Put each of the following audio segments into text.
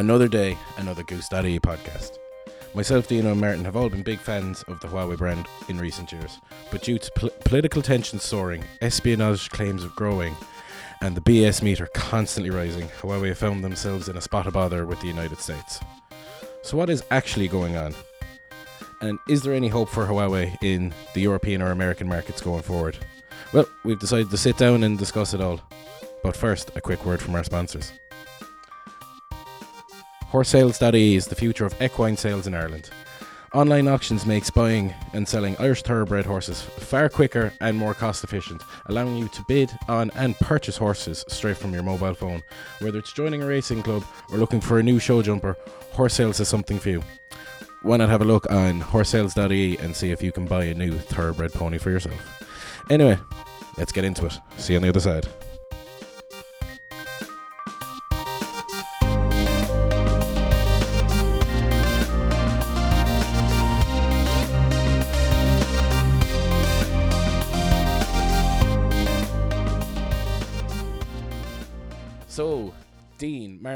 Another day, another Goosed.ie podcast. Myself, Dino, and Martin have all been big fans of the Huawei brand in recent years, but due to pol- political tensions soaring, espionage claims of growing, and the BS meter constantly rising, Huawei have found themselves in a spot of bother with the United States. So, what is actually going on? And is there any hope for Huawei in the European or American markets going forward? Well, we've decided to sit down and discuss it all. But first, a quick word from our sponsors. Horsesales.ie is the future of equine sales in Ireland. Online auctions makes buying and selling Irish thoroughbred horses far quicker and more cost efficient, allowing you to bid on and purchase horses straight from your mobile phone. Whether it's joining a racing club or looking for a new show jumper, Horse Sales is something for you. Why not have a look on horsesales.ie and see if you can buy a new thoroughbred pony for yourself? Anyway, let's get into it. See you on the other side.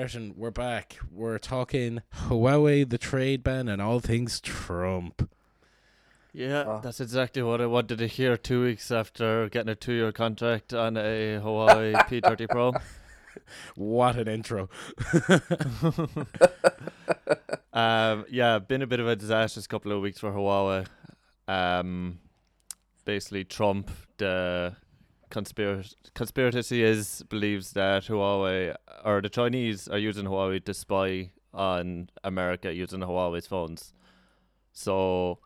Martin, we're back. We're talking Huawei, the trade ban, and all things Trump. Yeah, Oh. that's exactly what I wanted to hear two weeks after getting a two year contract on a Huawei P30 Pro. What an intro. Um, yeah, been a bit of a disastrous couple of weeks for Huawei. Um, basically, Trump, the conspiracy conspiracy is believes that Huawei or the Chinese are using Huawei to spy on America using Huawei's phones. So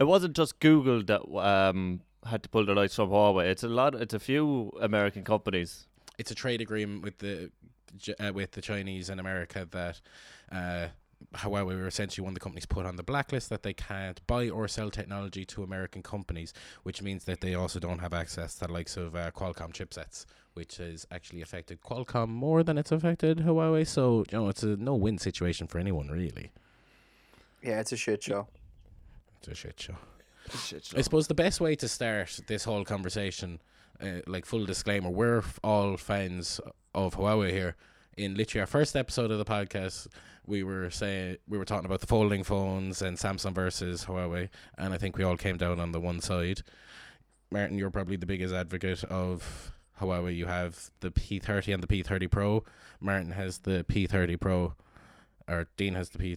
it wasn't just Google that um had to pull the lights from Huawei. It's a lot. It's a few American companies. it's a trade agreement with the uh, with the Chinese and America that uh, Huawei were essentially one of the companies put on the blacklist that they can't buy or sell technology to American companies, which means that they also don't have access to the likes of uh, Qualcomm chipsets, which has actually affected Qualcomm more than it's affected Huawei. So you know it's a no win situation for anyone really. Yeah, it's a shit show. It's a shit show. Shit I suppose the best way to start this whole conversation, uh, like full disclaimer, we're all fans of Huawei here. In literally our first episode of the podcast, we were saying we were talking about the folding phones and Samsung versus Huawei, and I think we all came down on the one side. Martin, you're probably the biggest advocate of Huawei. You have the P30 and the P30 Pro. Martin has the P30 Pro, or Dean has the P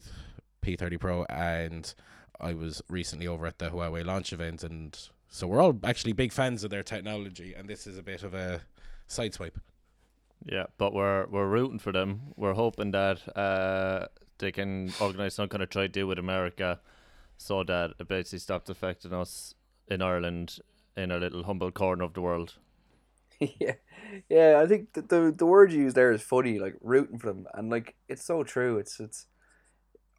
P30 Pro, and I was recently over at the Huawei launch event, and so we're all actually big fans of their technology, and this is a bit of a sideswipe. Yeah, but we're we're rooting for them. We're hoping that uh, they can organise some kind of trade deal with America, so that it basically stops affecting us in Ireland in a little humble corner of the world. yeah, yeah. I think the, the the word you use there is funny, like rooting for them, and like it's so true. It's it's.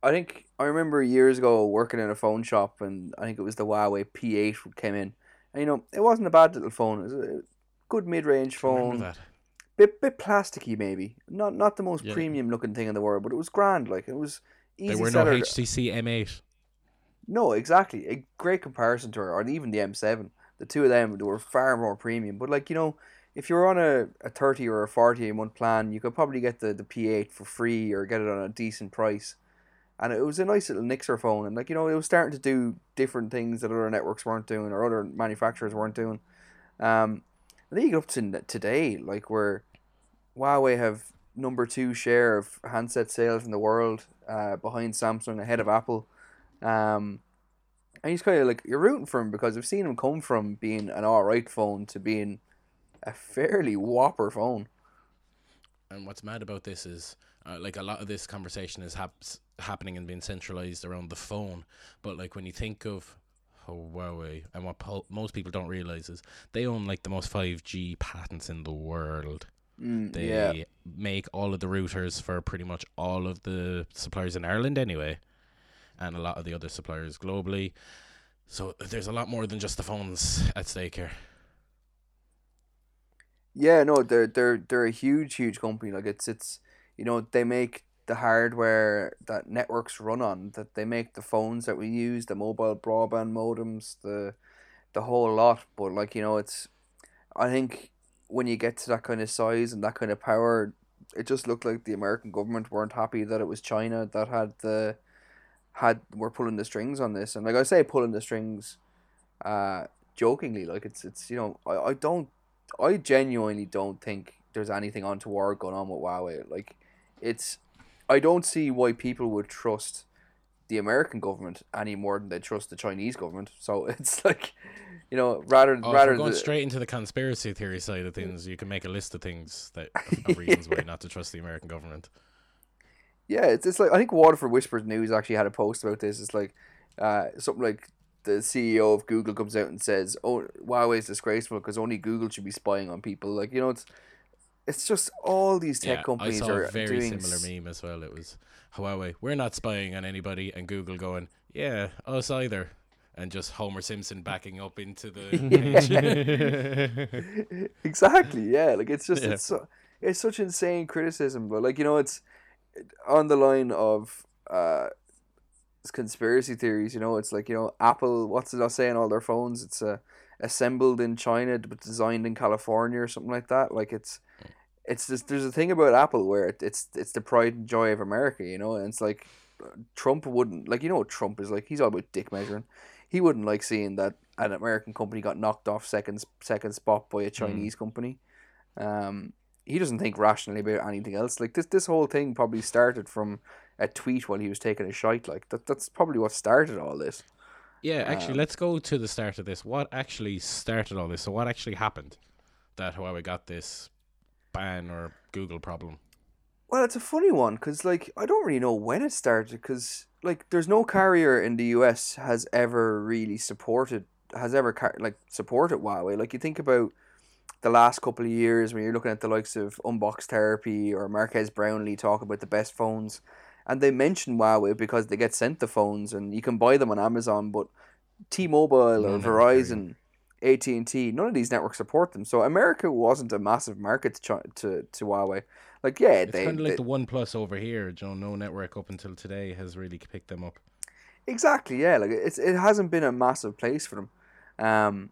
I think I remember years ago working in a phone shop, and I think it was the Huawei P8 came in, and you know it wasn't a bad little phone. It was a good mid range Remember phone, that? Bit bit plasticky maybe, not not the most Yeah. premium looking thing in the world, but it was grand. Like it was easy. There were no HTC M8. No, exactly. A great comparison to her, or even the M7. The two of them they were far more premium. But like you know, if you're on a, a thirty or a forty a month plan, you could probably get the, the P8 for free or get it on a decent price. And it was a nice little Nixer phone, and like you know, it was starting to do different things that other networks weren't doing or other manufacturers weren't doing. Um, and then you get up to today, like where Huawei have number two share of handset sales in the world, uh, behind Samsung, ahead of Apple. Um, and he's kind of like you're rooting for him because I've seen him come from being an alright phone to being a fairly whopper phone. And what's mad about this is, uh, like, a lot of this conversation is haps happening and being centralized around the phone. But, like, when you think of Huawei, and what po- most people don't realize is they own, like, the most 5G patents in the world. Mm, They yeah, make all of the routers for pretty much all of the suppliers in Ireland anyway, and a lot of the other suppliers globally. So there's a lot more than just the phones at stake here. yeah. No, they're they're they're a huge, huge company. Like it's it's you know they make the hardware that networks run on. That they make the phones that we use, the mobile broadband modems, the the whole lot. But like you know, it's I think when you get to that kind of size and that kind of power, it just looked like the American government weren't happy that it was China that had the had were pulling the strings on this, and like I say, pulling the strings, uh, jokingly, like it's it's you know I, I don't I genuinely don't think there's anything untoward going on with Huawei. Like, it's I don't see why people would trust the American government any more than they trust the Chinese government. So it's like, you know, rather Oh, rather going the, straight into the conspiracy theory side of things, you can make a list of things that of reasons why not to trust the American government. Yeah, it's, it's like I think Waterford Whispers News actually had a post about this. It's like uh, something like the CEO of Google comes out and says, "Oh, Huawei is disgraceful because only Google should be spying on people." Like you know, it's it's just all these tech yeah, companies I saw are a very similar s- meme as well. It was Huawei, we're not spying on anybody, and Google going, yeah, us either, and just Homer Simpson backing up into the. exactly. Yeah, like it's just Yeah. it's so, it's such insane criticism, but like you know, it's on the line of uh, conspiracy theories. You know, it's like you know, Apple. What's it saying? All their phones. It's uh, assembled in China but designed in California or something like that. Like it's. It's just there's a thing about Apple where it, it's it's the pride and joy of America, you know, and it's like Trump wouldn't like you know what Trump is like. He's all about dick measuring. He wouldn't like seeing that an American company got knocked off second second spot by a Chinese company. Um, he doesn't think rationally about anything else. Like this this whole thing probably started from a tweet while he was taking a shite. Like that that's probably what started all this. yeah, actually, Um, let's go to the start of this. What actually started all this? So, what actually happened that Huawei got this ban or Google problem? Well, it's a funny one because like I don't really know when it started because like there's no carrier in the US has ever really supported has ever car- like supported Huawei. Like you think about the last couple of years when you're looking at the likes of Unbox Therapy or Marques Brownlee talk about the best phones, and they mention Huawei because they get sent the phones and you can buy them on Amazon, but T-Mobile or None have a carrier. Verizon. AT and T, none of these networks support them. So America wasn't a massive market to to, to Huawei. Like yeah, It's they, kind of like they- the OnePlus over here. You know, no network up until today has really picked them up. Exactly, yeah. Like it's it hasn't been a massive place for them. Um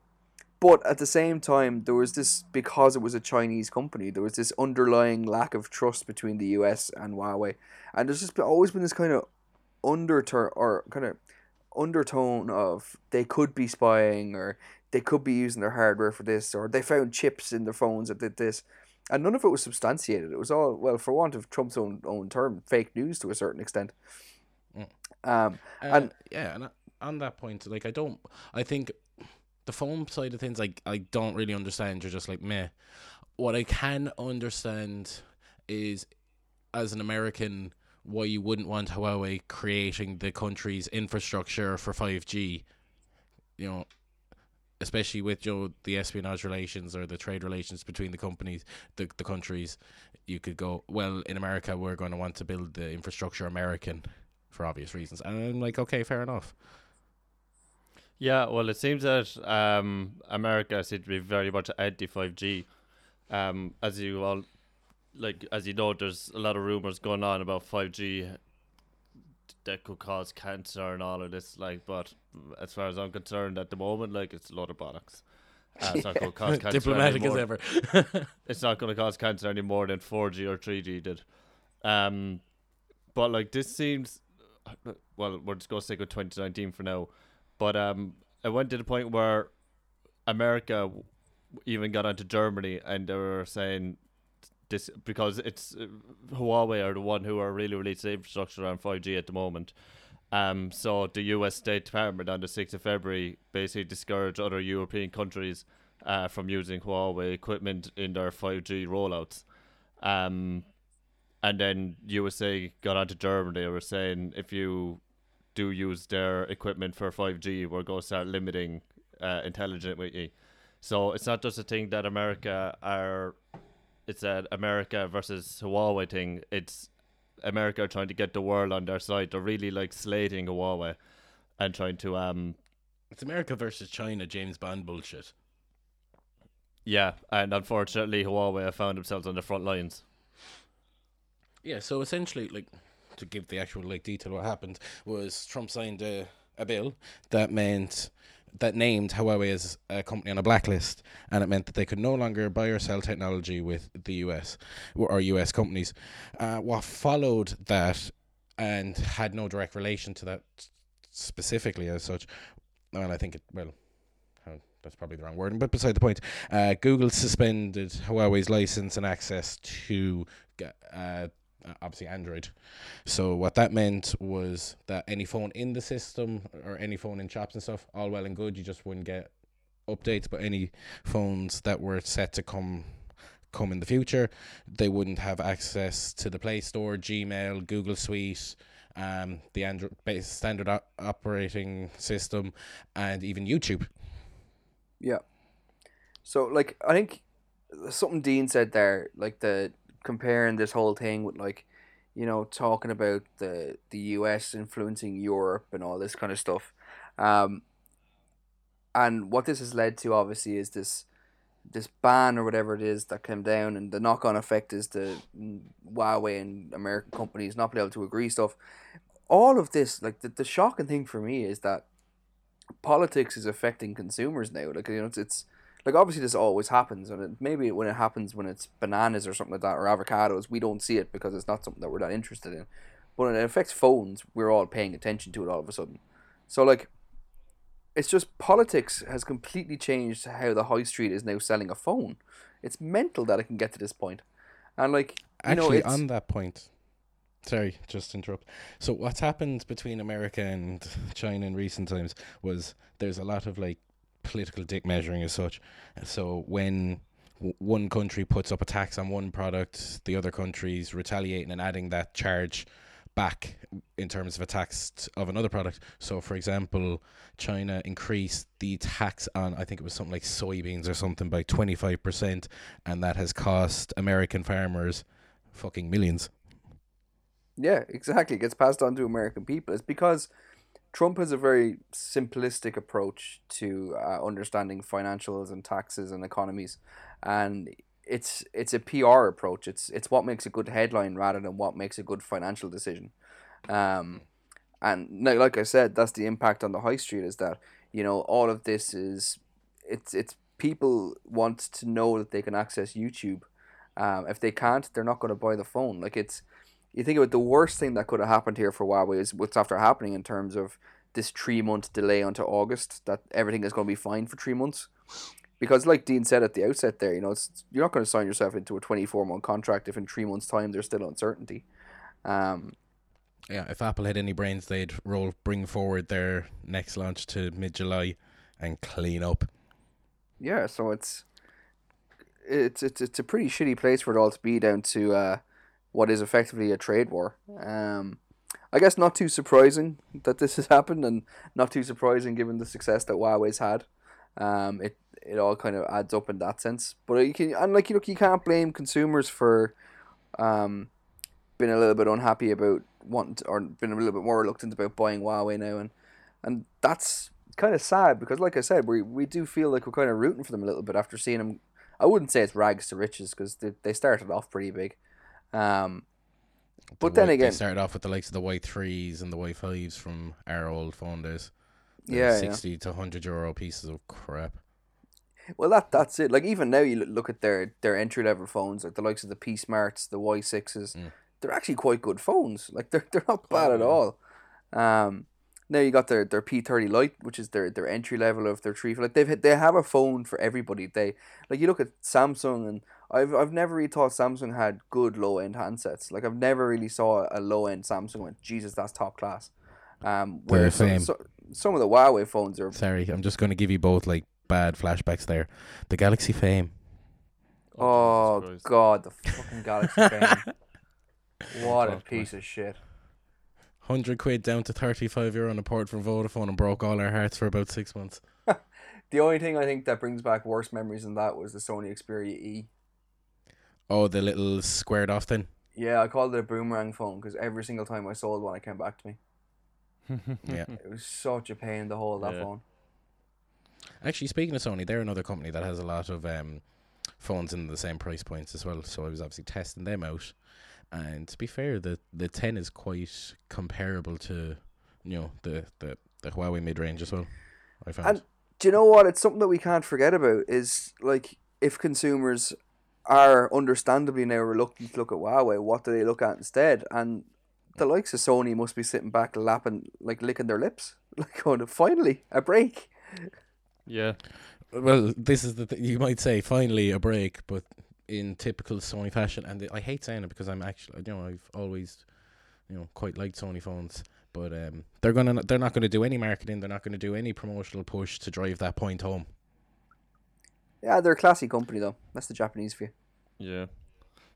but at the same time there was this because it was a Chinese company, there was this underlying lack of trust between the US and Huawei. And there's just been, always been this kind of undertone or kind of undertone of they could be spying or they could be using their hardware for this or they found chips in their phones that did this. And none of it was substantiated. It was all well, for want of Trump's own own term, fake news to a certain extent. Mm. Um, Uh, And- yeah, and on that point, like I don't, I think the phone side of things, like I don't really understand. You're just like meh. What I can understand is, as an American, why you wouldn't want Huawei creating the country's infrastructure for five G. You know, especially with you know, the espionage relations or the trade relations between the companies, the the countries. You could go well in America. We're going to want to build the infrastructure American for obvious reasons. And I'm like, okay, fair enough. Yeah, well, it seems that um, America seems to be very much anti five G. Um, as you all like, as you know, there's a lot of rumors going on about five G that could cause cancer and all of this. Like, but as far as I'm concerned, at the moment, like it's a lot of bollocks. Uh, it's not going to cause cancer Diplomatic as ever. it's not going to cause cancer any more than 4G or 3G did. Um, but like this seems, well, we're just going to stick with 2019 for now. But um, it went to the point where America even got onto Germany and they were saying this because it's uh, Huawei are the one who are really releasing infrastructure on 5G at the moment. Um, so the U.S. State Department on the 6th of February basically discouraged other European countries uh, from using Huawei equipment in their 5G rollouts. Um, and then USA got onto Germany. They were saying if you do use their equipment for 5G, we're going to start limiting uh, intelligent with you. So it's not just a thing that America are. It's an America versus Huawei thing. It's America trying to get the world on their side. They're really like slating Huawei and trying to um it's America versus China, James Bond bullshit. yeah. And unfortunately, Huawei have found themselves on the front lines. Yeah, so essentially, like, to give the actual like detail, what happened was Trump signed a, a bill that meant that named Huawei as a company on a blacklist, and it meant that they could no longer buy or sell technology with the US or US companies. Uh, what followed that and had no direct relation to that specifically as such. Well, I think it well. That's probably the wrong word, but beside the point. Uh, Google suspended Huawei's license and access to uh, obviously Android. So what that meant was that any phone in the system or any phone in shops and stuff, all well and good, you just wouldn't get updates. But any phones that were set to come come in the future, they wouldn't have access to the Play Store, Gmail, Google Suite, um, the Android standard operating system, and even YouTube. Yeah. So like I think something Dean said there, like the comparing this whole thing with like, you know, talking about the the US influencing Europe and all this kind of stuff. Um and what this has led to obviously is this this ban or whatever it is that came down and the knock on effect is the Huawei and American companies not being able to agree stuff. All of this, like the, the shocking thing for me is that politics is affecting consumers now. Like you know, it's, it's like obviously this always happens, and it, maybe when it happens when it's bananas or something like that or avocados, we don't see it because it's not something that we're that interested in. But when it affects phones, we're all paying attention to it all of a sudden. So like, it's just politics has completely changed how the high street is now selling a phone. It's mental that it can get to this point, and like you Actually, know, on that point, sorry, just interrupt. So what's happened between America and China in recent times was there's a lot of like political dick measuring as such. So when w- one country puts up a tax on one product, the other countries retaliating and adding that charge back in terms of a tax of another product. So, for example, China increased the tax on I think it was something like soybeans or something by twenty five percent, and that has cost American farmers fucking millions. Yeah, exactly. It gets passed on to American people. It's because Trump has a very simplistic approach to uh, understanding financials and taxes and economies, and it's it's a PR approach. It's it's what makes a good headline rather than what makes a good financial decision. Um, and now, like I said, that's the impact on the high street. Is that you know all of this is it's it's people want to know that they can access YouTube. Um, if they can't, they're not going to buy the phone. Like it's you think about the worst thing that could have happened here for Huawei is what's after happening in terms of this three month delay onto August, that everything is going to be fine for three months. Because, like Dean said at the outset, there, you know, it's, you're not going to sign yourself into a 24 month contract if in three months' time there's still uncertainty. Um, yeah, if Apple had any brains, they'd roll bring forward their next launch to mid July and clean up. Yeah, so it's it's it's it's a pretty shitty place for it all to be down to uh, what is effectively a trade war. Um, I guess not too surprising that this has happened, and not too surprising given the success that Huawei's had. Um, it it all kind of adds up in that sense. But you can and like you look, you can't blame consumers for um, being a little bit unhappy about wanting to, or being a little bit more reluctant about buying Huawei now, and and that's kind of sad because, like I said, we we do feel like we're kind of rooting for them a little bit after seeing them. I wouldn't say it's rags to riches because they they started off pretty big. Um, but The then again, they started off with the likes of the Y threes and the Y fives from our old phone days. Yeah, yeah. sixty to hundred euro pieces of crap. well that that's it. Like even now, you look at their their entry level phones, like the likes of the P Smarts, the Y sixes. Mm. They're actually quite good phones. Like they're they're not bad at all. Um, now you got their their P thirty Lite, which is their their entry level of their tree. Like they've they have a phone for everybody. They like you look at Samsung and I've I've never really thought Samsung had good low end handsets. Like I've never really saw a low end Samsung and went Jesus that's top class. Um, They're where some, same. so, some of the Huawei phones are Sorry, I'm just going to give you both like bad flashbacks there. The Galaxy Fame. Oh Jesus Christ. god, the fucking Galaxy Fame. What a piece of shit. Hundred quid down to thirty five euro on a port from Vodafone and broke all our hearts for about six months. The only thing I think that brings back worse memories than that was the Sony Xperia E. Oh, the little squared off thing. Yeah, I called it a boomerang phone because every single time I sold one, it came back to me. Yeah. It was such a pain to hold that Yeah. phone. Actually, speaking of Sony, they're another company that has a lot of um, phones in the same price points as well. So I was obviously testing them out, and to be fair, the the ten is quite comparable to you know the the, the Huawei mid range as well. I found. And do you know what? It's something that we can't forget about. Is like if consumers are understandably now reluctant to look at Huawei, what do they look at instead? And the likes of Sony must be sitting back lapping, like licking their lips, like going, finally a break. Yeah. Well, this is the th- you might say finally a break, but in typical Sony fashion, and th- I hate saying it because I'm actually you know I've always you know quite liked Sony phones, but um they're gonna they're not gonna do any marketing, they're not gonna do any promotional push to drive that point home. Yeah, they're a classy company though. That's the Japanese view. Yeah.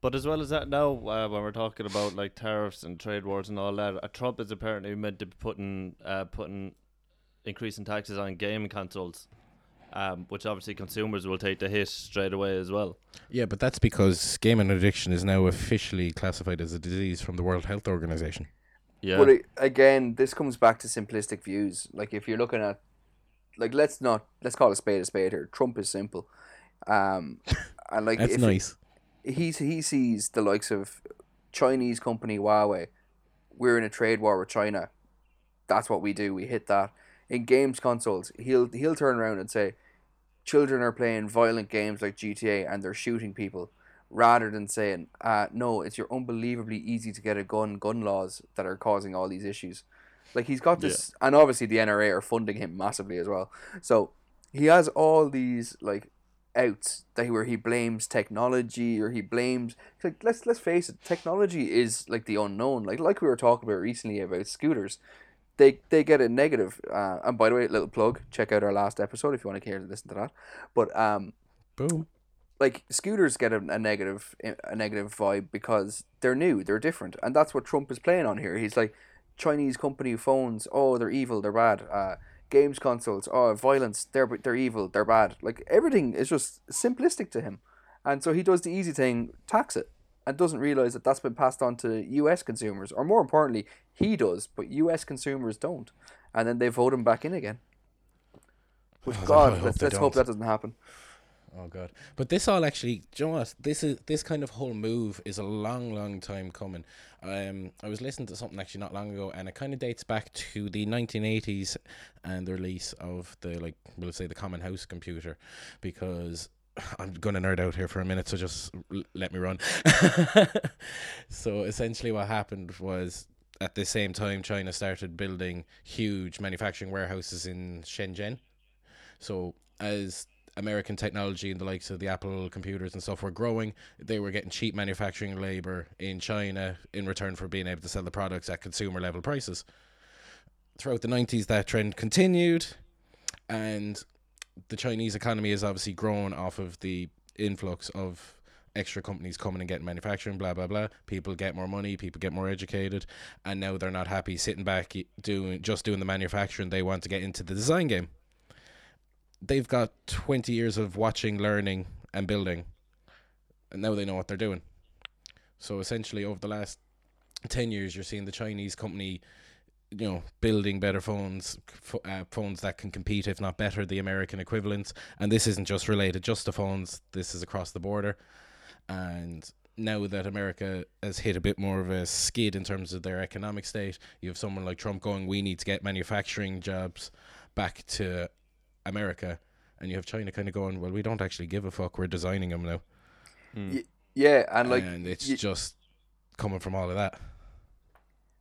But as well as that, now uh, when we're talking about like tariffs and trade wars and all that, uh, Trump is apparently meant to be putting uh, putting increasing taxes on game consoles, um, which obviously consumers will take the hit straight away as well. Yeah, but that's because gaming addiction is now officially classified as a disease from the World Health Organization. Yeah. But again, this comes back to simplistic views. Like if you're looking at, like let's not let's call a spade a spade here. Trump is simple, um, and like That's if nice. he he sees the likes of Chinese company Huawei. We're in a trade war with China. That's what we do. We hit that in games consoles. He'll he'll turn around and say, children are playing violent games like GTA and they're shooting people, rather than saying, uh, no, it's your unbelievably easy to get a gun gun laws that are causing all these issues. Like he's got this, and obviously the NRA are funding him massively as well. So he has all these like outs that where he blames technology or he blames like let's let's face it technology is like the unknown like like we were talking about recently about scooters they they get a negative uh, and by the way little plug check out our last episode if you want to care to listen to that but um Boom. like scooters get a, a negative a negative vibe because they're new they're different and that's what Trump is playing on here he's like Chinese company phones oh they're evil they're bad. Uh games consoles oh violence they're they're evil they're bad. Like everything is just simplistic to him. And so he does the easy thing tax it and doesn't realize that that's been passed on to US consumers or more importantly he does but US consumers don't. And then they vote him back in again. Which Oh, god let's, let's hope that doesn't happen Oh god. But this all actually, you know what? This is this kind of whole move is a long, long time coming. Um, I was listening to something actually not long ago, and it kind of dates back to the 1980s and the release of the like, we'll say the Common House computer, because I'm gonna nerd out here for a minute, so just l- let me run. so essentially, what happened was. At the same time, China started building huge manufacturing warehouses in Shenzhen. So, as American technology and the likes of the Apple computers and stuff were growing, they were getting cheap manufacturing labor in China in return for being able to sell the products at consumer level prices. Throughout the 90s, that trend continued, and the Chinese economy has obviously grown off of the influx of extra companies coming and getting manufacturing, blah blah blah. People get more money, people get more educated, and now they're not happy sitting back doing just doing the manufacturing. They want to get into the design game they've got 20 years of watching, learning, and building, and now they know what they're doing. So essentially, over the last 10 years, you're seeing the Chinese company, you know, building better phones, uh, phones that can compete, if not better, the American equivalents. And this isn't just related just to phones, this is across the border. And now that America has hit a bit more of a skid in terms of their economic state, you have someone like Trump going, we need to get manufacturing jobs back to America, and you have China kind of going, well, we don't actually give a fuck. We're designing them now, Mm. Y- yeah and like and it's you- just coming from all of that.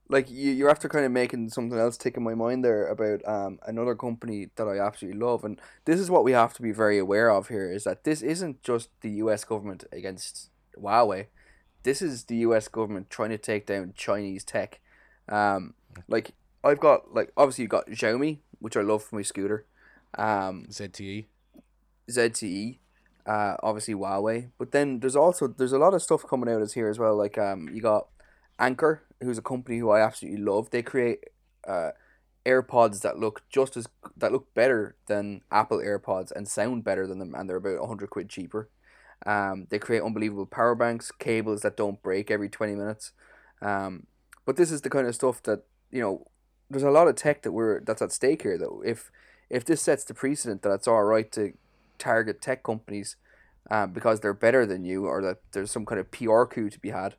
like you, you're after kind of making something else tick in my mind there about um another company that I absolutely love, and this is what we have to be very aware of here is that this isn't just the U.S. government against Huawei, this is the U.S. government trying to take down Chinese tech. Um, like I've got like obviously you've got Xiaomi, which I love for my scooter, um, ZTE, ZTE, uh, obviously Huawei, but then there's also there's a lot of stuff coming out as here as well. Like um, you got Anker, who's a company who I absolutely love. They create uh, AirPods that look just as that look better than Apple AirPods and sound better than them, and they're about hundred quid cheaper. Um, they create unbelievable power banks, cables that don't break every twenty minutes. Um, but this is the kind of stuff that you know. There's a lot of tech that we're that's at stake here. Though, if if this sets the precedent that it's all right to target tech companies um, because they're better than you or that there's some kind of PR coup to be had,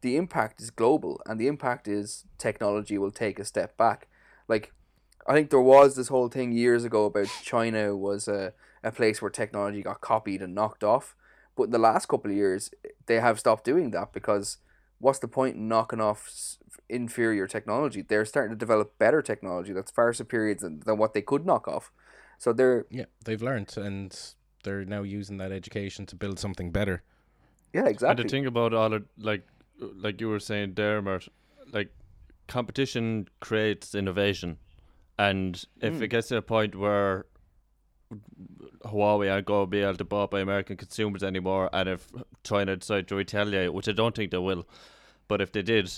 the impact is global and the impact is technology will take a step back. Like I think there was this whole thing years ago about China was a, a place where technology got copied and knocked off. But in the last couple of years, they have stopped doing that because what's the point in knocking off inferior technology? They're starting to develop better technology that's far superior than, than what they could knock off. So they're Yeah, they've learned and they're now using that education to build something better. yeah exactly. And exactly the thing about all of like like you were saying there, Mert, like competition creates innovation, and if Mm. it gets to a point where Huawei aren't going to be able to bought by American consumers anymore, and if China decide to retaliate, which I don't think they will, but if they did,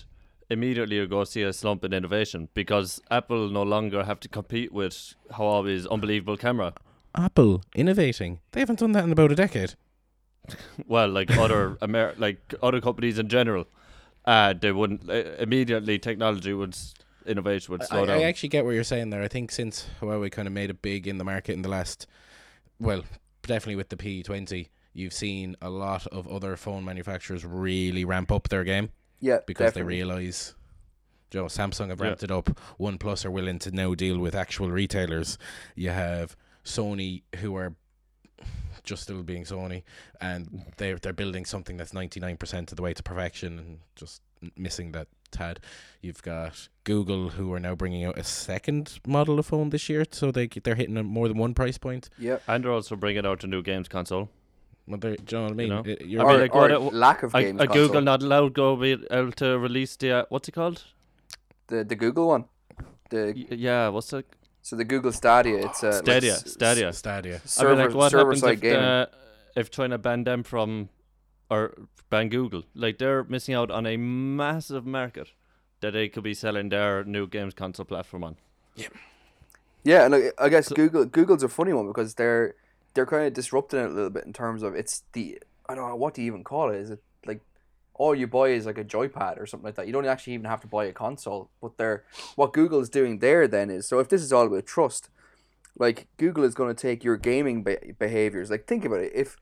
immediately you're going to see a slump in innovation because Apple no longer have to compete with Huawei's unbelievable camera. Apple innovating. They haven't done that in about a decade. well, like other Amer- like other companies in general, uh, they wouldn't uh, immediately technology would innovation would slow I, down. I actually get what you're saying there. I think since Huawei kind of made it big in the market in the last, well, definitely with the P20, you've seen a lot of other phone manufacturers really ramp up their game yeah because definitely. they realize. Joe, Samsung have Yeah. ramped it up. OnePlus are willing to now deal with actual retailers. You have Sony who are just still being Sony, and they're they're building something that's ninety nine percent of the way to perfection, and just missing that tad. You've got Google who are now bringing out a second model of phone this year, so they they're hitting a more than one price point. yeah and they're also bringing out a new games console. Well, they're, do you know what I mean? know? It- I you're mean, or, like, or what it- lack of Are, games are console. Google not allowed to be able to release the uh, what's it called? the the Google one the Y- yeah, what's it? So the Google Stadia it's a Stadia, like, s- Stadia. Stadia. server, I mean, like, what happens if, gaming uh, if China banned them from, or ban Google? Like they're missing out on a massive market that they could be selling their new games console platform on. Yeah, yeah, and I, I guess So- Google Google's a funny one because they're they're kind of disrupting it a little bit in terms of it's the I don't know what do you even call it? Is it like all you buy is like a joypad or something like that? You don't actually even have to buy a console. But they're what Google is doing there then is so if this is all about trust, like Google is going to take your gaming be- behaviors. Like think about it if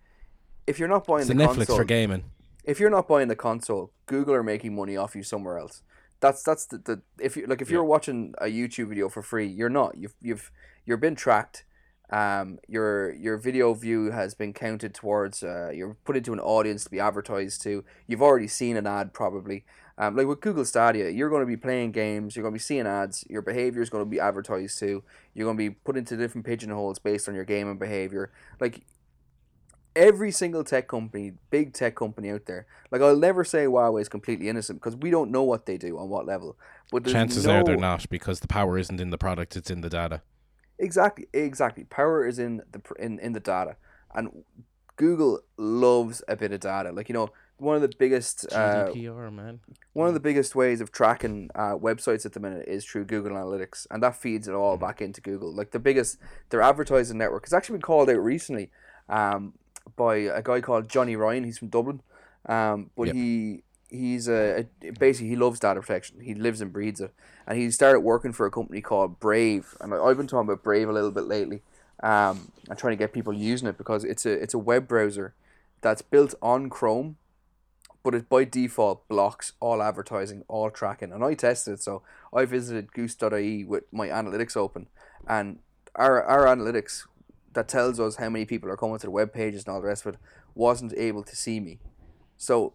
if you're not buying It's the Netflix console, for gaming. if you're not buying the console, Google are making money off you somewhere else. That's that's the, the if you like if you're watching a YouTube video for free, you're not. You've you've you're been tracked. Um, your your video view has been counted towards. Uh, you're put into an audience to be advertised to. You've already seen an ad probably. Um, like with Google Stadia, you're going to be playing games. You're going to be seeing ads. Your behavior is going to be advertised to. You're going to be put into different pigeonholes based on your gaming behavior. Like every single tech company, big tech company out there, like I'll never say Huawei is completely innocent because we don't know what they do on what level. But Chances no, are they're not because the power isn't in the product; it's in the data. Exactly, exactly. Power is in the in in the data, and Google loves a bit of data. Like you know, one of the biggest uh, GDPR, man. one of the biggest ways of tracking uh, websites at the minute is through Google Analytics, and that feeds it all back into Google. Like the biggest, their advertising network has actually been called out recently um, by a guy called Johnny Ryan. He's from Dublin, um, but Yep. he he's a, a basically he loves data protection. He lives and breathes it, and he started working for a company called Brave. And I've been talking about Brave a little bit lately. Um, I'm trying to get people using it because it's a it's a web browser that's built on Chrome but it by default blocks all advertising, all tracking. And I tested it, so I visited goosed.ie with my analytics open, and our our analytics that tells us how many people are coming to the web pages and all the rest of it wasn't able to see me. So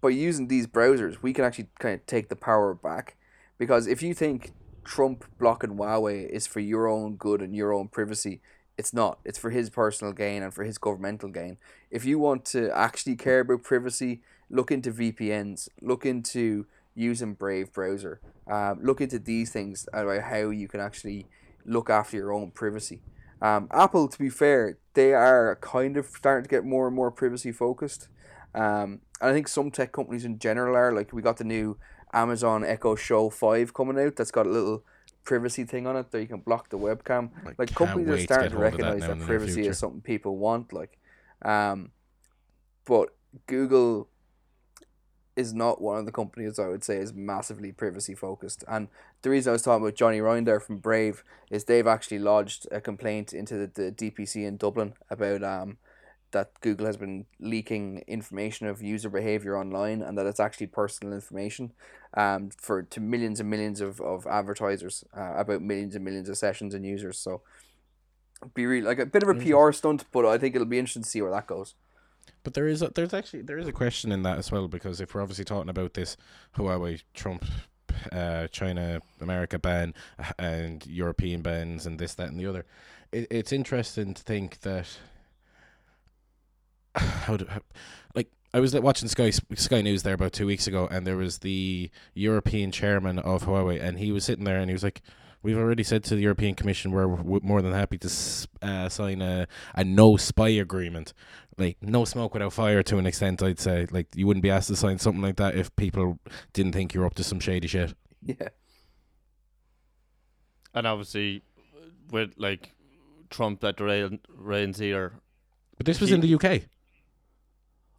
by using these browsers, we can actually kind of take the power back, because if you think Trump blocking Huawei is for your own good and your own privacy, it's not. It's for his personal gain and for his governmental gain. If you want to actually care about privacy, look into VPNs, look into using Brave browser, um, look into these things about how you can actually look after your own privacy. Um, Apple, to be fair, they are kind of starting to get more and more privacy focused. Um, and I think some tech companies in general are like we got the new Amazon Echo Show Five coming out. That's got a little privacy thing on it that you can block the webcam. I Like companies are to starting to that recognize that, near privacy is something people want. Like, um, but Google is not one of the companies I would say is massively privacy focused. And the reason I was talking about Johnny Ryan there from Brave is they've actually lodged a complaint into the, the DPC in Dublin about um that Google has been leaking information of user behavior online and that it's actually personal information um, for to millions and millions of, of advertisers uh, about millions and millions of sessions and users. So be really like a bit of a PR stunt, but I think it'll be interesting to see where that goes. But there is a, there's actually there is a question in that as well because if we're obviously talking about this Huawei Trump uh, China America ban uh, and European bans and this that and the other, it, it's interesting to think that how do how, like I was watching Sky Sky News there about two weeks ago, and there was the European chairman of Huawei, and he was sitting there, and he was like, "We've already said to the European Commission we're, we're more than happy to uh, sign a a no spy agreement, like no smoke without fire to an extent. I'd say like you wouldn't be asked to sign something like that if people didn't think you're up to some shady shit. Yeah, And obviously, with like Trump that reign, reigns here. But this was He- in the UK.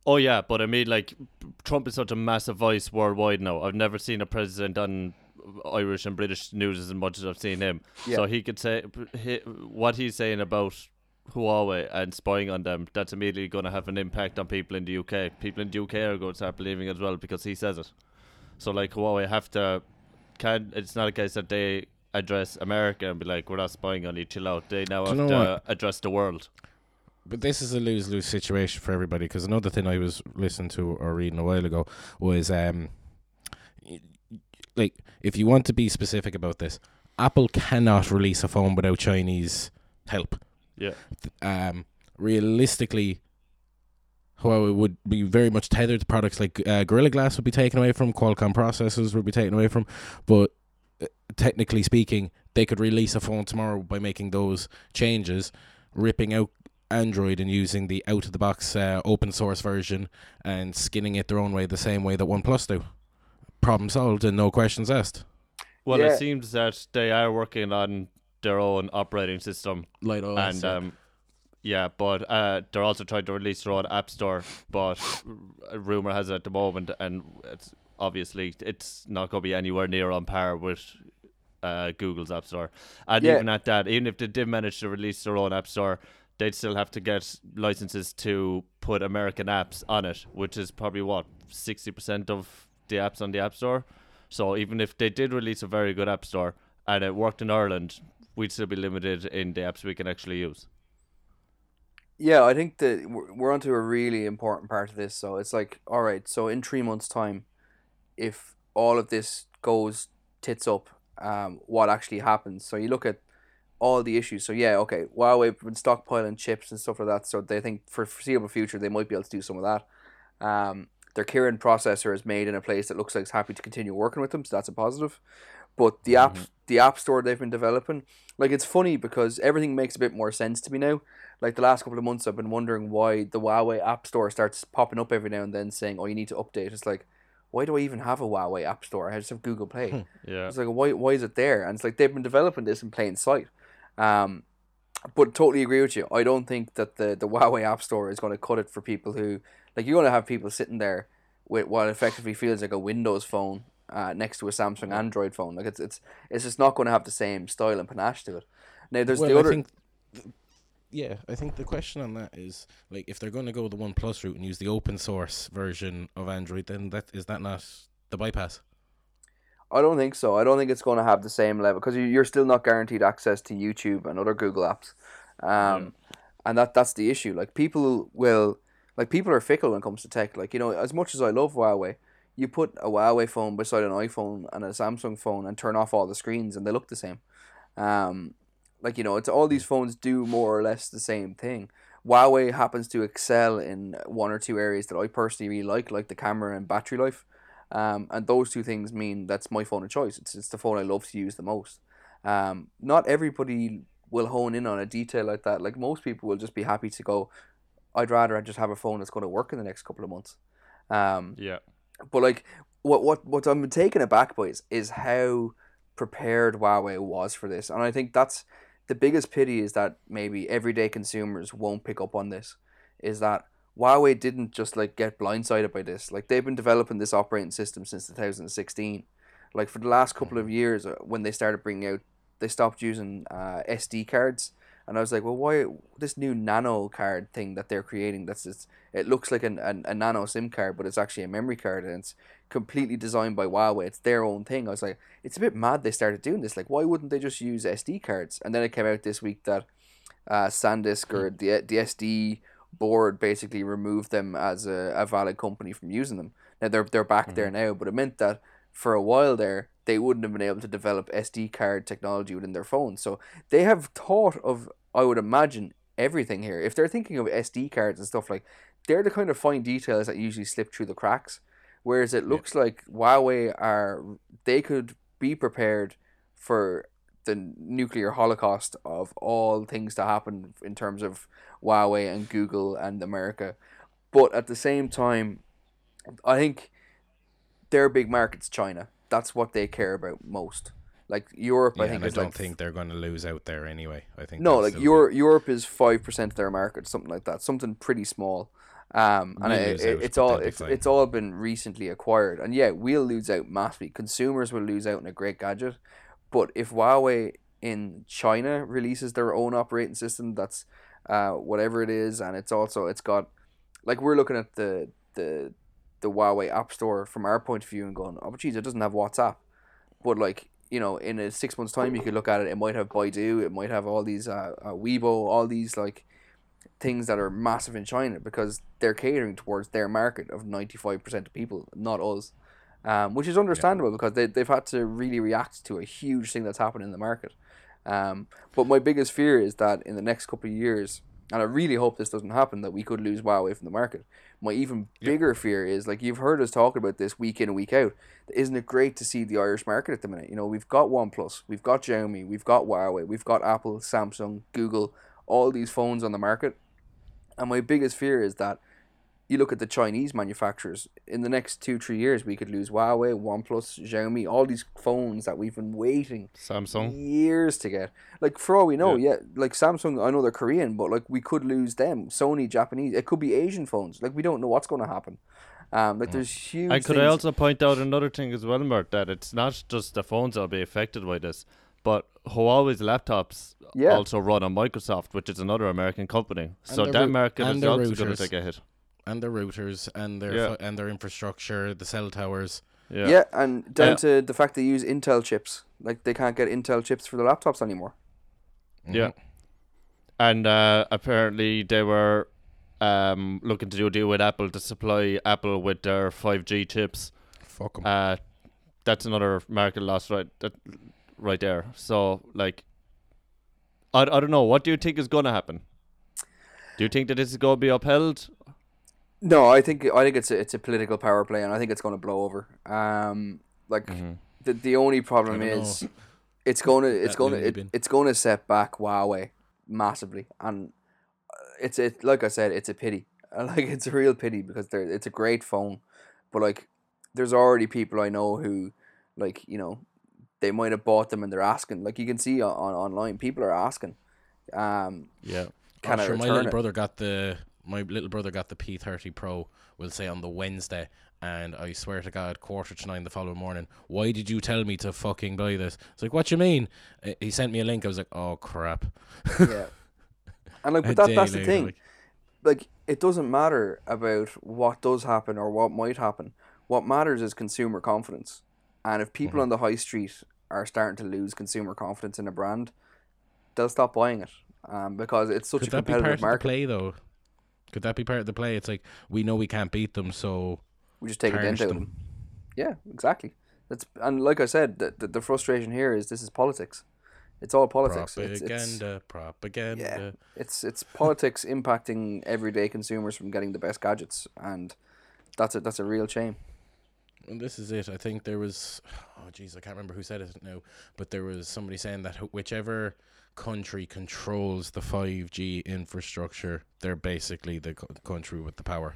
Oh yeah, but I mean, like Trump is such a massive voice worldwide now. I've never seen a president on Irish and British news as much as I've seen him. Yeah. So he could say he, what he's saying about Huawei and spying on them. That's immediately going to have an impact on people in the UK. People in the UK are going to start believing as well because he says it. So like Huawei have to can it's not a case that they address America and be like we're not spying on you. Chill out. They now Do have to what? address the world. But this is a lose lose situation for everybody because another thing I was listening to or reading a while ago was um, like if you want to be specific about this, Apple cannot release a phone without Chinese help. Yeah. Um, realistically, Huawei would be very much tethered to products like uh, Gorilla Glass would be taken away from, Qualcomm processors would be taken away from, but uh, technically speaking, they could release a phone tomorrow by making those changes, ripping out Android and using the out of the box uh, open source version and skinning it their own way, the same way that OnePlus do. Problem solved and no questions asked. Well, Yeah. it seems that they are working on their own operating system, Light OS. and um, yeah, but uh, they're also trying to release their own app store. But r- rumor has it at the moment, and it's obviously it's not going to be anywhere near on par with uh, Google's app store. And Yeah. even at that, even if they did manage to release their own app store, they'd still have to get licenses to put American apps on it, which is probably what sixty percent of the apps on the app store. So even if they did release a very good app store and it worked in Ireland, we'd still be limited in the apps we can actually use. Yeah, I think that we're onto a really important part of this. So it's like, all right, so in three months' time, if all of this goes tits up, um, what actually happens? So you look at all the issues. So yeah, okay, Huawei have been stockpiling chips and stuff like that. So they think for foreseeable future they might be able to do some of that. Um, their Kirin processor is made in a place that looks like it's happy to continue working with them, so that's a positive. But the app, the app store they've been developing, like it's funny because everything makes a bit more sense to me now. Like the last couple of months, I've been wondering why the Huawei app store starts popping up every now and then saying, "Oh, you need to update." It's like, why do I even have a Huawei app store? I just have Google Play. Yeah. It's like, why, why is it there? And it's like they've been developing this in plain sight. Um, but totally agree with you. I don't think that the, the Huawei App Store is going to cut it for people who, like, you're going to have people sitting there with what effectively feels like a Windows phone uh, next to a Samsung Android phone. Like, it's it's it's just not going to have the same style and panache to it. Now, there's well, the other. I think, yeah, I think the question on that is like if they're going to go the OnePlus route and use the open source version of Android, then that is that not the bypass? I don't think so. I don't think it's going to have the same level because you're still not guaranteed access to YouTube and other Google apps, um, and that that's the issue. Like people will, like people are fickle when it comes to tech. Like you know, as much as I love Huawei, you put a Huawei phone beside an iPhone and a Samsung phone and turn off all the screens and they look the same. Um, like you know, it's all these phones do more or less the same thing. Huawei happens to excel in one or two areas that I personally really like, like the camera and battery life. Um, and those two things mean that's my phone of choice. It's, it's the phone I love to use the most. Um, not everybody will hone in on a detail like that. Like most people will just be happy to go, I'd rather I just have a phone that's going to work in the next couple of months. Um, Yeah. but like what what what I'm taken aback by is, is how prepared Huawei was for this, and I think that's the biggest pity is that maybe everyday consumers won't pick up on this. Is that Huawei didn't just like get blindsided by this? Like they've been developing this operating system since 2016. Like for the last couple of years, uh, when they started bringing out, they stopped using uh, SD cards And I was like, well, why this new nano card thing that they're creating? That's just, it looks like an, an, a nano SIM card, but it's actually a memory card, and it's completely designed by Huawei. It's their own thing. I was like, it's a bit mad they started doing this. Like, why wouldn't they just use SD cards? And then it came out this week that uh, SanDisk or the the SD board basically removed them as a, a valid company from using them. Now they're they're back there mm-hmm. now, but it meant that for a while there they wouldn't have been able to develop SD card technology within their phones. So they have thought of I would imagine everything here. If they're thinking of SD cards and stuff like they're the kind of fine details that usually slip through the cracks. Whereas it looks like Huawei are they could be prepared for the nuclear holocaust of all things to happen in terms of Huawei and Google and America. But at the same time, I think their big market's China. That's what they care about most. Like Europe, Yeah, I think I don't like think they're going to lose out there anyway. I think no, like Europe. Europe is five percent of their market, something like that, something pretty small. Um, and it, it's all it's it's all been recently acquired, and yeah, we'll lose out massively. Consumers will lose out in a great gadget, but if Huawei in China releases their own operating system, that's uh whatever it is, and it's also it's got like we're looking at the the the Huawei App Store from our point of view and going, oh, but geez, it doesn't have WhatsApp, but like you know, in a six months time, you could look at it. It might have Baidu. It might have all these uh, uh Weibo, all these like things that are massive in China because they're catering towards their market of ninety five percent of people, not us. Um, which is understandable because they they've had to really react to a huge thing that's happened in the market. Um, but my biggest fear is that in the next couple of years, and I really hope this doesn't happen, that we could lose Huawei from the market. My even bigger fear is like you've heard us talking about this week in and week out. Isn't it great to see the Irish market at the minute? You know, we've got OnePlus, we've got Xiaomi, we've got Huawei, we've got Apple, Samsung, Google, all these phones on the market. And my biggest fear is that you look at the Chinese manufacturers, in the next two, three years, we could lose Huawei, OnePlus, Xiaomi, all these phones that we've been waiting Samsung. years to get. Like for all we know, yeah. like Samsung, I know they're Korean, but like we could lose them. Sony, Japanese, it could be Asian phones. Like we don't know what's going to happen. Um, like there's huge. And could I also point out another thing as well, Mert, that it's not just the phones that'll be affected by this, but Huawei's laptops Yeah. also run on Microsoft, which is another American company. so that rou- market is also going to take a hit. And their routers and their Yeah. fu- and their infrastructure, the cell towers. Yeah. Yeah. and down Yeah. to the fact they use Intel chips. Like they can't get Intel chips for their laptops anymore. Yeah. And uh, apparently they were um, looking to do a deal with Apple to supply Apple with their 5G chips. Fuck 'em. Uh, that's another market loss right that, right there. So like I, I don't know, what do you think is going to happen? Do you think that this is going to be upheld? No, I think I think it's a, it's a political power play, and I think it's going to blow over. Um, like the the only problem is know. it's going to it's going to it, it's going to set back Huawei massively, and uh, it's it like I said, it's a pity. Like it's a real pity because they're it's a great phone, but like there's already people I know who like you know they might have bought them and they're asking like you can see on, on online people are asking um Yeah. can oh, I sure, my little it brother got the my little brother got the P30 Pro. We'll say on the Wednesday, and I swear to God, quarter to nine the following morning. Why did you tell me to fucking buy this? It's like, what you mean? Uh, He sent me a link. I was like, oh crap. yeah and like but that, that's the thing like- like it doesn't matter about what does happen or what might happen. What matters is consumer confidence. And if people Mhm. on the high street are starting to lose consumer confidence in a brand, they'll stop buying it. Um, because it's such Could a that be part competitive market. play though? Could that be part of the play? It's like we know we can't beat them, so We just take a dent out them. them. Yeah, exactly. That's and like I said, the, the, the frustration here is this is politics. It's all politics. It's, propaganda, it's, propaganda. yeah, it's it's politics impacting everyday consumers from getting the best gadgets, and that's a that's a real shame. And this is it. I think there was, oh jeez, I can't remember who said it now, but there was somebody saying that whichever country controls the 5G infrastructure, they're basically the co- country with the power.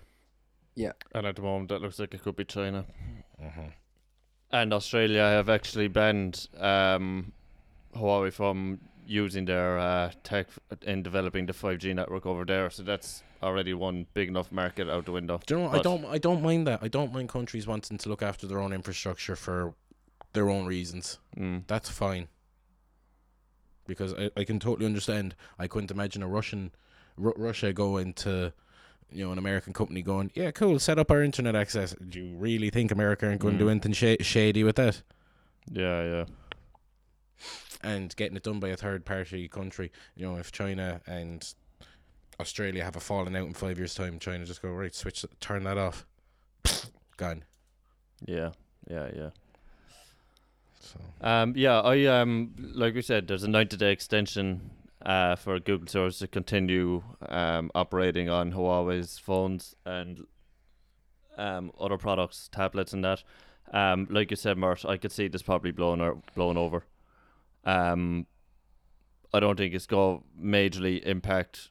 Yeah. And at the moment, that looks like it could be China. Mm-hmm. And Australia have actually banned um, Huawei from using their uh, tech in developing the 5G network over there. So that's already one big enough market out the window. Do you know? what? I don't. I don't mind that. I don't mind countries wanting to look after their own infrastructure for their own reasons. Mm. That's fine. Because I, I can totally understand. I couldn't imagine a Russian Ru- Russia going to you know an American company going, yeah, cool, set up our internet access. Do you really think America aren't going to do Mm. anything sh- shady with that? Yeah, yeah. and getting it done by a third party country. You know, if China and Australia have a falling out in five years' time, China just go right, switch, turn that off, gone. Yeah, yeah, yeah. So Um, yeah, I um, like we said, there's a 90 day extension uh for Google stores to continue um operating on Huawei's phones and um other products, tablets, and that. Um, like you said, Mert, I could see this probably blowing or blowing over. Um, I don't think it's going to majorly impact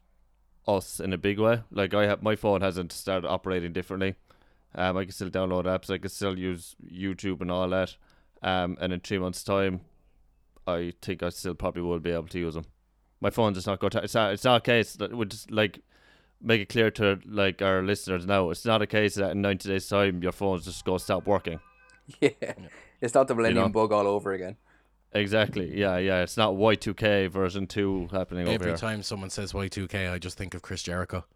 us in a big way. Like I have, my phone hasn't started operating differently. Um, I can still download apps. I can still use YouTube and all that. Um, and in three months' time, I think I still probably will be able to use them. My phone's just not going to. It's not. It's not a case that would just like make it clear to like our listeners now. It's not a case that in ninety days' time your phone's just going to stop working. Yeah. It's not the Millennium know? Bug all over again. Exactly. Yeah. Yeah. It's not Y two K version two happening over here. every time someone says Y2K, I just think of Chris Jericho.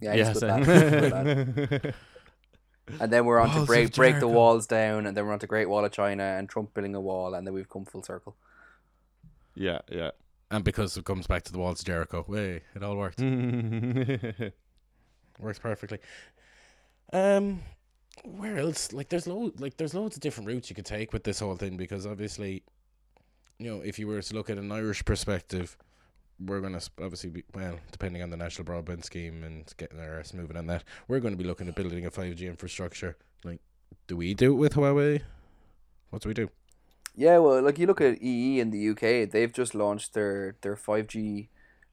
Yeah, he's Yes. And then we're on to break break the walls down, and then we're on to Great Wall of China and Trump building a wall, and then we've come full circle. yeah. Yeah. And because it comes back to the walls of Jericho, way it all worked. Works perfectly. Um, where else? Like, there's loads. Like, there's loads of different routes you could take with this whole thing because obviously, you know, if you were to look at an Irish perspective, we're gonna sp- obviously be well, depending on the national broadband scheme and getting our ass moving on that, we're going to be looking at building a five G infrastructure. Like, do we do it with Huawei? What do we do? Yeah, well, like you look at EE in the UK, they've just launched their their five G,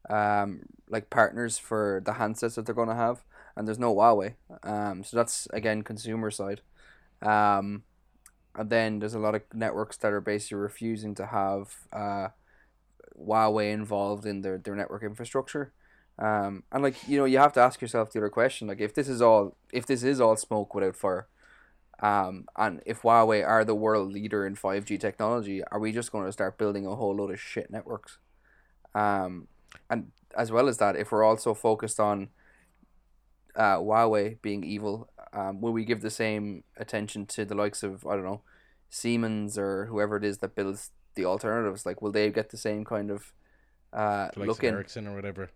um, like partners for the handsets that they're gonna have, and there's no Huawei. Um, so that's again consumer side. Um, and then there's a lot of networks that are basically refusing to have uh, Huawei involved in their their network infrastructure. Um, and like you know, you have to ask yourself the other question: like if this is all if this is all smoke without fire, um, and if Huawei are the world leader in 5G technology, are we just going to start building a whole load of shit networks? Um, and as well as that, if we're also focused on uh, Huawei being evil, um, will we give the same attention to the likes of, I don't know, Siemens or whoever it is that builds the alternatives? Like, will they get the same kind of uh, Like look in? Ericsson or whatever.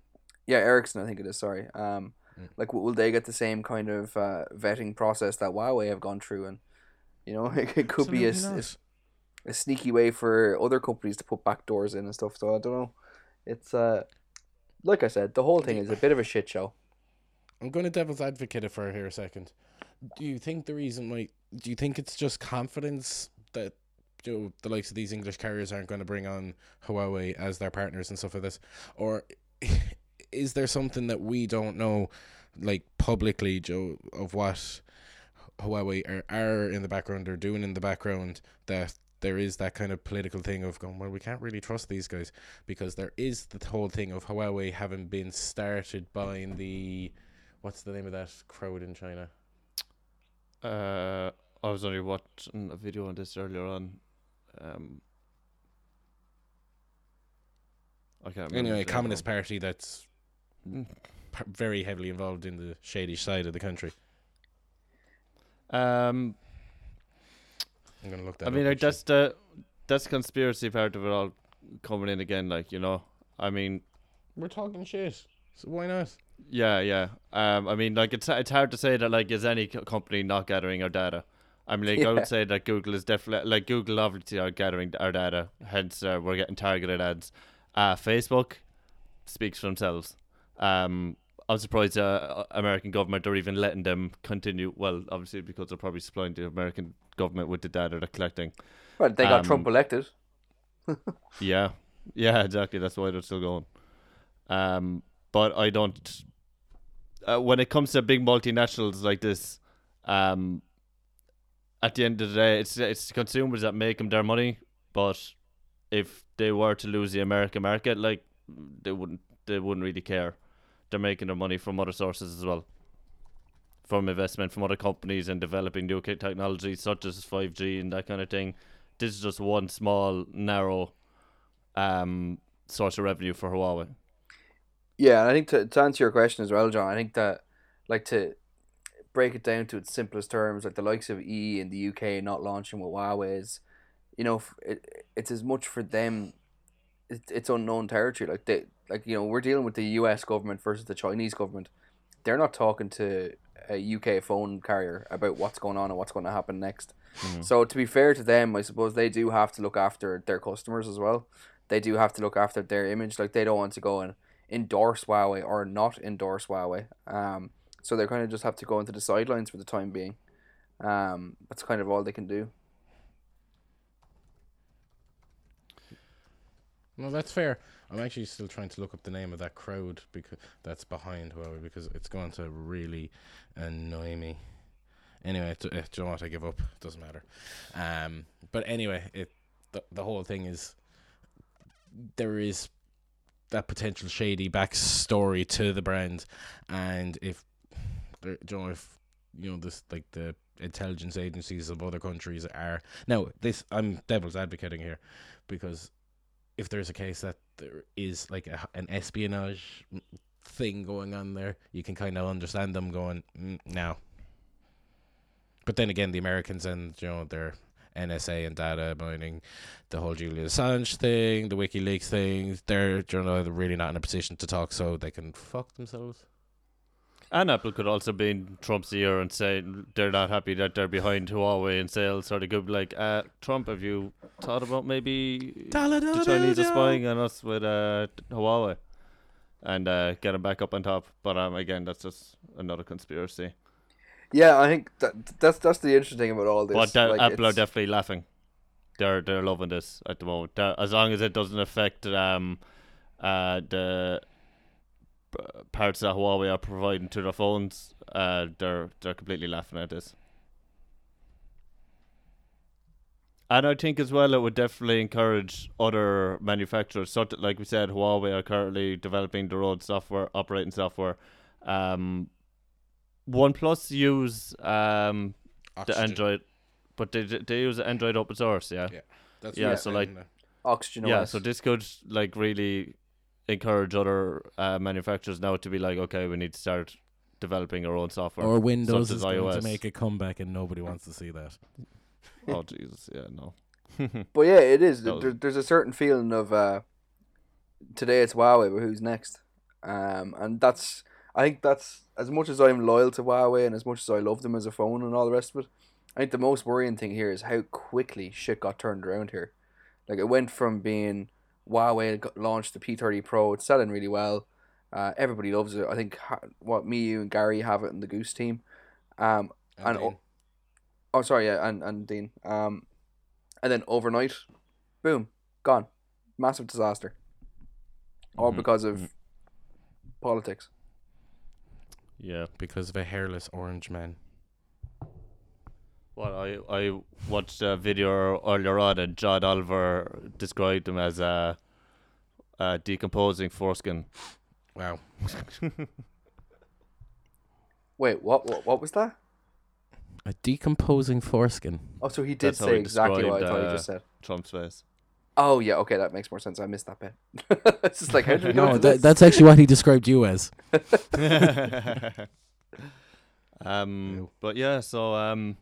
Yeah, Ericsson, I think it is. Sorry. Um, Mm. like, will they get the same kind of uh, vetting process that Huawei have gone through? And you know, it, it could be a, not. a sneaky way for other companies to put back doors in and stuff. So I don't know. It's uh, like I said, the whole thing is a bit of a shit show. I'm going to devil's advocate it for here a second. Do you think the reason why? Do you think it's just confidence that you know, the likes of these English carriers aren't going to bring on Huawei as their partners and stuff like this, or is there something that we don't know, like publicly, Joe, of what Huawei are, are in the background or doing in the background that there is that kind of political thing of going, well, we can't really trust these guys because there is the whole thing of Huawei having been started by the what's the name of that crowd in China? Uh, I was only watching a video on this earlier on. Um, I can't. Anyway, Communist of Party that's very heavily involved in the shady side of the country. Um, I'm gonna look that. I mean, like that's the that's conspiracy part of it all coming in again. Like you know, I mean, we're talking shit, so why not? yeah, yeah. Um, I mean, like it's it's hard to say that like is any company not gathering our data. I mean, like I would say that Google is definitely like Google obviously are gathering our data. Hence, uh, we're getting targeted ads. Uh, Facebook speaks for themselves. Um, I'm surprised uh, American government are even letting them continue. Well, obviously because they're probably supplying the American government with the data they're collecting. Well, they got Um, Trump elected. Yeah, yeah, exactly. That's why they're still going. Um, but I don't. Uh, when it comes to big multinationals like this, um, at the end of the day, it's it's consumers that make them their money. But if they were to lose the American market, like they wouldn't, they wouldn't really care. They're making their money from other sources as well, from investment from other companies and developing new technologies such as five G and that kind of thing. This is just one small narrow um source of revenue for Huawei. Yeah, I think to, to answer your question as well, John, I think that like to break it down to its simplest terms, like the likes of E in the UK not launching with Huawei is, you know, it, it's as much for them. It, it's unknown territory. Like they, like you know, we're dealing with the U.S. government versus the Chinese government. They're not talking to a UK phone carrier about what's going on and what's going to happen next. Mm-hmm. So to be fair to them, I suppose they do have to look after their customers as well. They do have to look after their image. Like they don't want to go and endorse Huawei or not endorse Huawei. Um, so they kind of just have to go into the sidelines for the time being. Um, that's kind of all they can do. No, that's fair. I'm actually still trying to look up the name of that crowd because that's behind Huawei because it's going to really annoy me. Anyway, t- uh, do you know what? I give up. It Doesn't matter. Um, but anyway, it the the whole thing is there is that potential shady backstory to the brand, and if do you know if you know this like the intelligence agencies of other countries are now this I'm devil's advocating here because if there's a case that there is like a, an espionage thing going on there, you can kind of understand them going mm, now. But then again, the Americans and you know their NSA and data mining, the whole Julian Assange thing, the WikiLeaks thing, they're you know they're really not in a position to talk, so they can fuck themselves. And Apple could also be in Trump's ear and say they're not happy that they're behind Huawei in sales. So they could be like, uh, Trump, have you thought about maybe the Chinese are spying on us with uh, Huawei? And uh, get them back up on top. But um, again, that's just another conspiracy. Yeah, I think that that's that's the interesting thing about all this. But uh, like, Apple are definitely laughing. They're they're loving this at the moment. They're- as long as it doesn't affect um, uh, the parts that Huawei are providing to their phones, uh, they're they're completely laughing at this. And I think as well, it would definitely encourage other manufacturers. So, t- like we said, Huawei are currently developing their own software, operating software. Um, OnePlus use um, the Android, but they they use Android open source, yeah. Yeah. That's Yeah, so like- saying, Oxygen Yeah, so this could like really encourage other uh, manufacturers now to be like, okay, we need to start developing our own software. or Windows is as going iOS. to make a comeback, and nobody wants to see that. oh Jesus, yeah, no. But yeah, it is. There, there's a certain feeling of uh, today it's Huawei, but who's next? Um, and that's I think that's as much as I'm loyal to Huawei and as much as I love them as a phone and all the rest of it. I think the most worrying thing here is how quickly shit got turned around here. Like it went from being Huawei launched the P30 Pro, it's selling really well. Uh, everybody loves it. I think what me, you, and Gary have it in the Goose team. Um, And Dean, o- Oh, sorry, yeah, and and Dean. Um, and then overnight, boom, gone, massive disaster, all Mhm, because of mhm. politics. Yeah. because of a hairless orange man. Well, I I watched a video earlier on, and John Oliver described them as a, a decomposing foreskin. Wow. Wait, what? What, what was that? A decomposing foreskin. Oh, so he did That's say he exactly what I described, thought he uh, just said. Trump's face. Oh yeah, okay, that makes more sense. I missed that bit. it's just like how did we go No, that, that's actually what he described you as. um, Ew. but yeah, so um,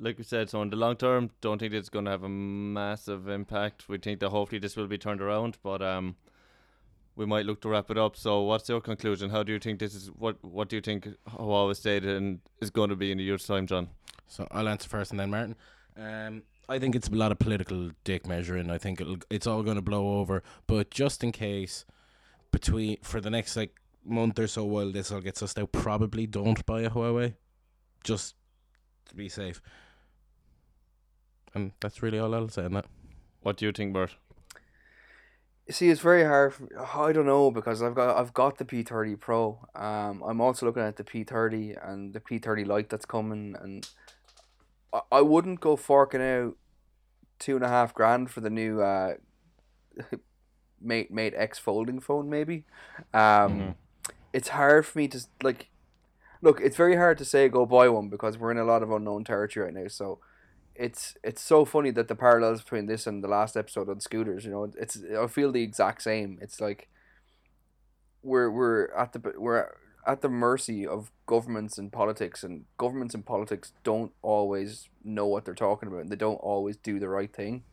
like we said, so in the long term, don't think it's going to have a massive impact. We think that hopefully this will be turned around, but um, we might look to wrap it up. So, what's your conclusion? How do you think this is? What What do you think Huawei State is going to be in a year's time, John? So I'll answer first and then Martin. Um, I think it's a lot of political dick measuring. I think it'll, it's all going to blow over. But just in case, between for the next like month or so, while this all gets sussed out, probably don't buy a Huawei, just to be safe. And that's really all I'll say on that. What do you think, Bert? See, it's very hard. For, I don't know because I've got I've got the P thirty Pro. Um, I'm also looking at the P thirty and the P thirty Lite that's coming, and I, I wouldn't go forking out two and a half grand for the new uh, Mate Mate X folding phone. Maybe, um, Mhm. it's hard for me to like. Look, it's very hard to say go buy one because we're in a lot of unknown territory right now. So, it's it's so funny that the parallels between this and the last episode on scooters, you know, it's I feel the exact same. It's like we're we're at the we're at the mercy of governments and politics, and governments and politics don't always know what they're talking about, and they don't always do the right thing.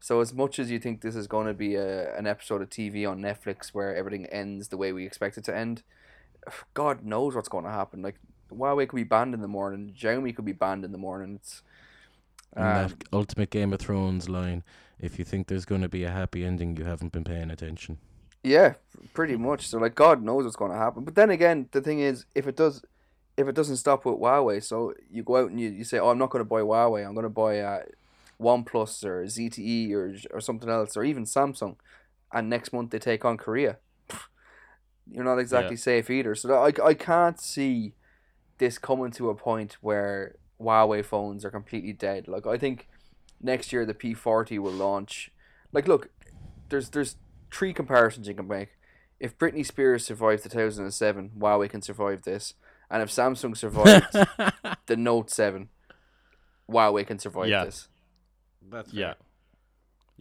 So as much as you think this is going to be a an episode of TV on Netflix where everything ends the way we expect it to end, God knows what's going to happen. Like Huawei could be banned in the morning, Xiaomi could be banned in the morning. It's um, that ultimate Game of Thrones line: "If you think there's going to be a happy ending, you haven't been paying attention." Yeah, pretty much. So like God knows what's going to happen. But then again, the thing is, if it does, if it doesn't stop with Huawei, so you go out and you, you say, oh, I'm not going to buy Huawei. I'm going to buy uh, OnePlus or ZTE or or something else or even Samsung, and next month they take on Korea. You're not exactly safe either. So I I can't see this coming to a point where Huawei phones are completely dead. Like I think next year the P40 will launch. Like look, there's there's three comparisons you can make. If Britney Spears survived 2007, Huawei can survive this. And if Samsung survived the Note 7, Huawei can survive Yeah. this. That's Yeah.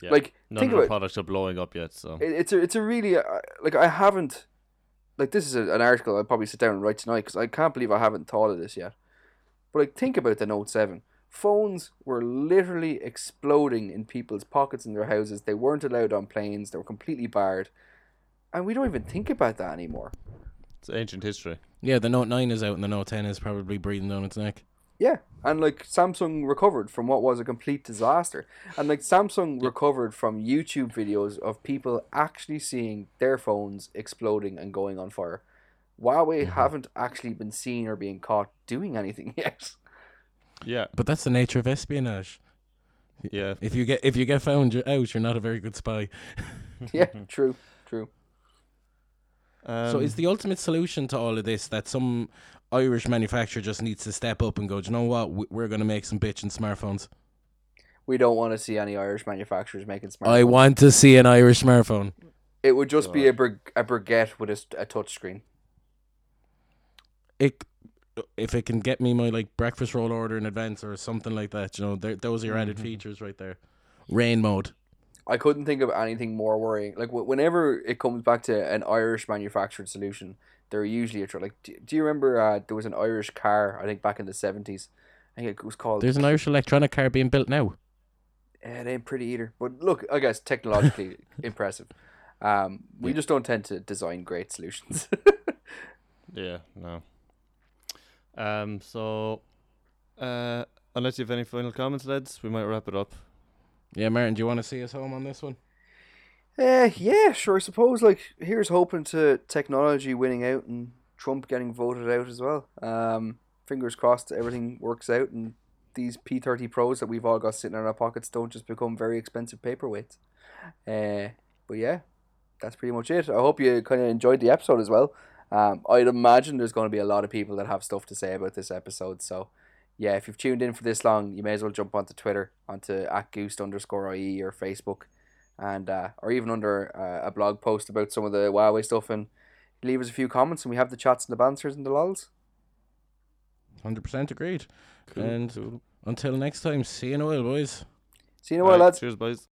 Yeah. Like, None think of the about products are blowing up yet, so it, it's a it's a really uh, like I haven't like this is a, an article I'll probably sit down and write tonight because I can't believe I haven't thought of this yet. But like think about the Note Seven. Phones were literally exploding in people's pockets in their houses. They weren't allowed on planes. They were completely barred, and we don't even think about that anymore. it's ancient history. Yeah, the Note Nine is out, and the Note Ten is probably breathing down its neck. Yeah, and like Samsung recovered from what was a complete disaster, and like Samsung recovered from YouTube videos of people actually seeing their phones exploding and going on fire. Huawei haven't actually been seen or being caught doing anything yet. Yeah. But that's the nature of espionage. Yeah. If you get if you get found you're out, you're not a very good spy. yeah, true, true. Um, so is the ultimate solution to all of this that some Irish manufacturer just needs to step up and go, "Do you know what? We- We're going to make some bitchin' smartphones. We don't want to see any Irish manufacturers making smartphones. I want to see an Irish smartphone." it would just be a brig- a baguette with a, a touch screen. It if it can get me my like breakfast roll order in advance or something like that, you know, there- those are your added features right there. Rain mode. I couldn't think of anything more worrying. Like wh- whenever it comes back to an Irish manufactured solution, they're usually a tr- like. Do, do you remember uh, there was an Irish car? I think back in the seventies. I think it was called. There's an Irish electronic car being built now. It ain't pretty either. But look, I guess technologically impressive. Um, we just don't tend to design great solutions. Yeah, no. Um, so, uh, unless you have any final comments, lads, we might wrap it up. Yeah, Martin, do you want to see us home on this one? Uh, yeah, sure. I suppose like here's hoping to technology winning out and Trump getting voted out as well. Um, fingers crossed everything works out and these P thirty Pros that we've all got sitting in our pockets don't just become very expensive paperweights. Uh, but yeah, that's pretty much it. I hope you kind of enjoyed the episode as well. Um, I'd imagine there's going to be a lot of people that have stuff to say about this episode. So yeah, if you've tuned in for this long, you may as well jump onto Twitter, onto at goose underscore IE or Facebook and uh, or even under uh, a blog post about some of the Huawei stuff and leave us a few comments and we have the chats and the banters and the lols. Hundred percent agreed. Cool, And cool. until next time, see you in a while, boys. See you in a while, Right, lads. Cheers, boys.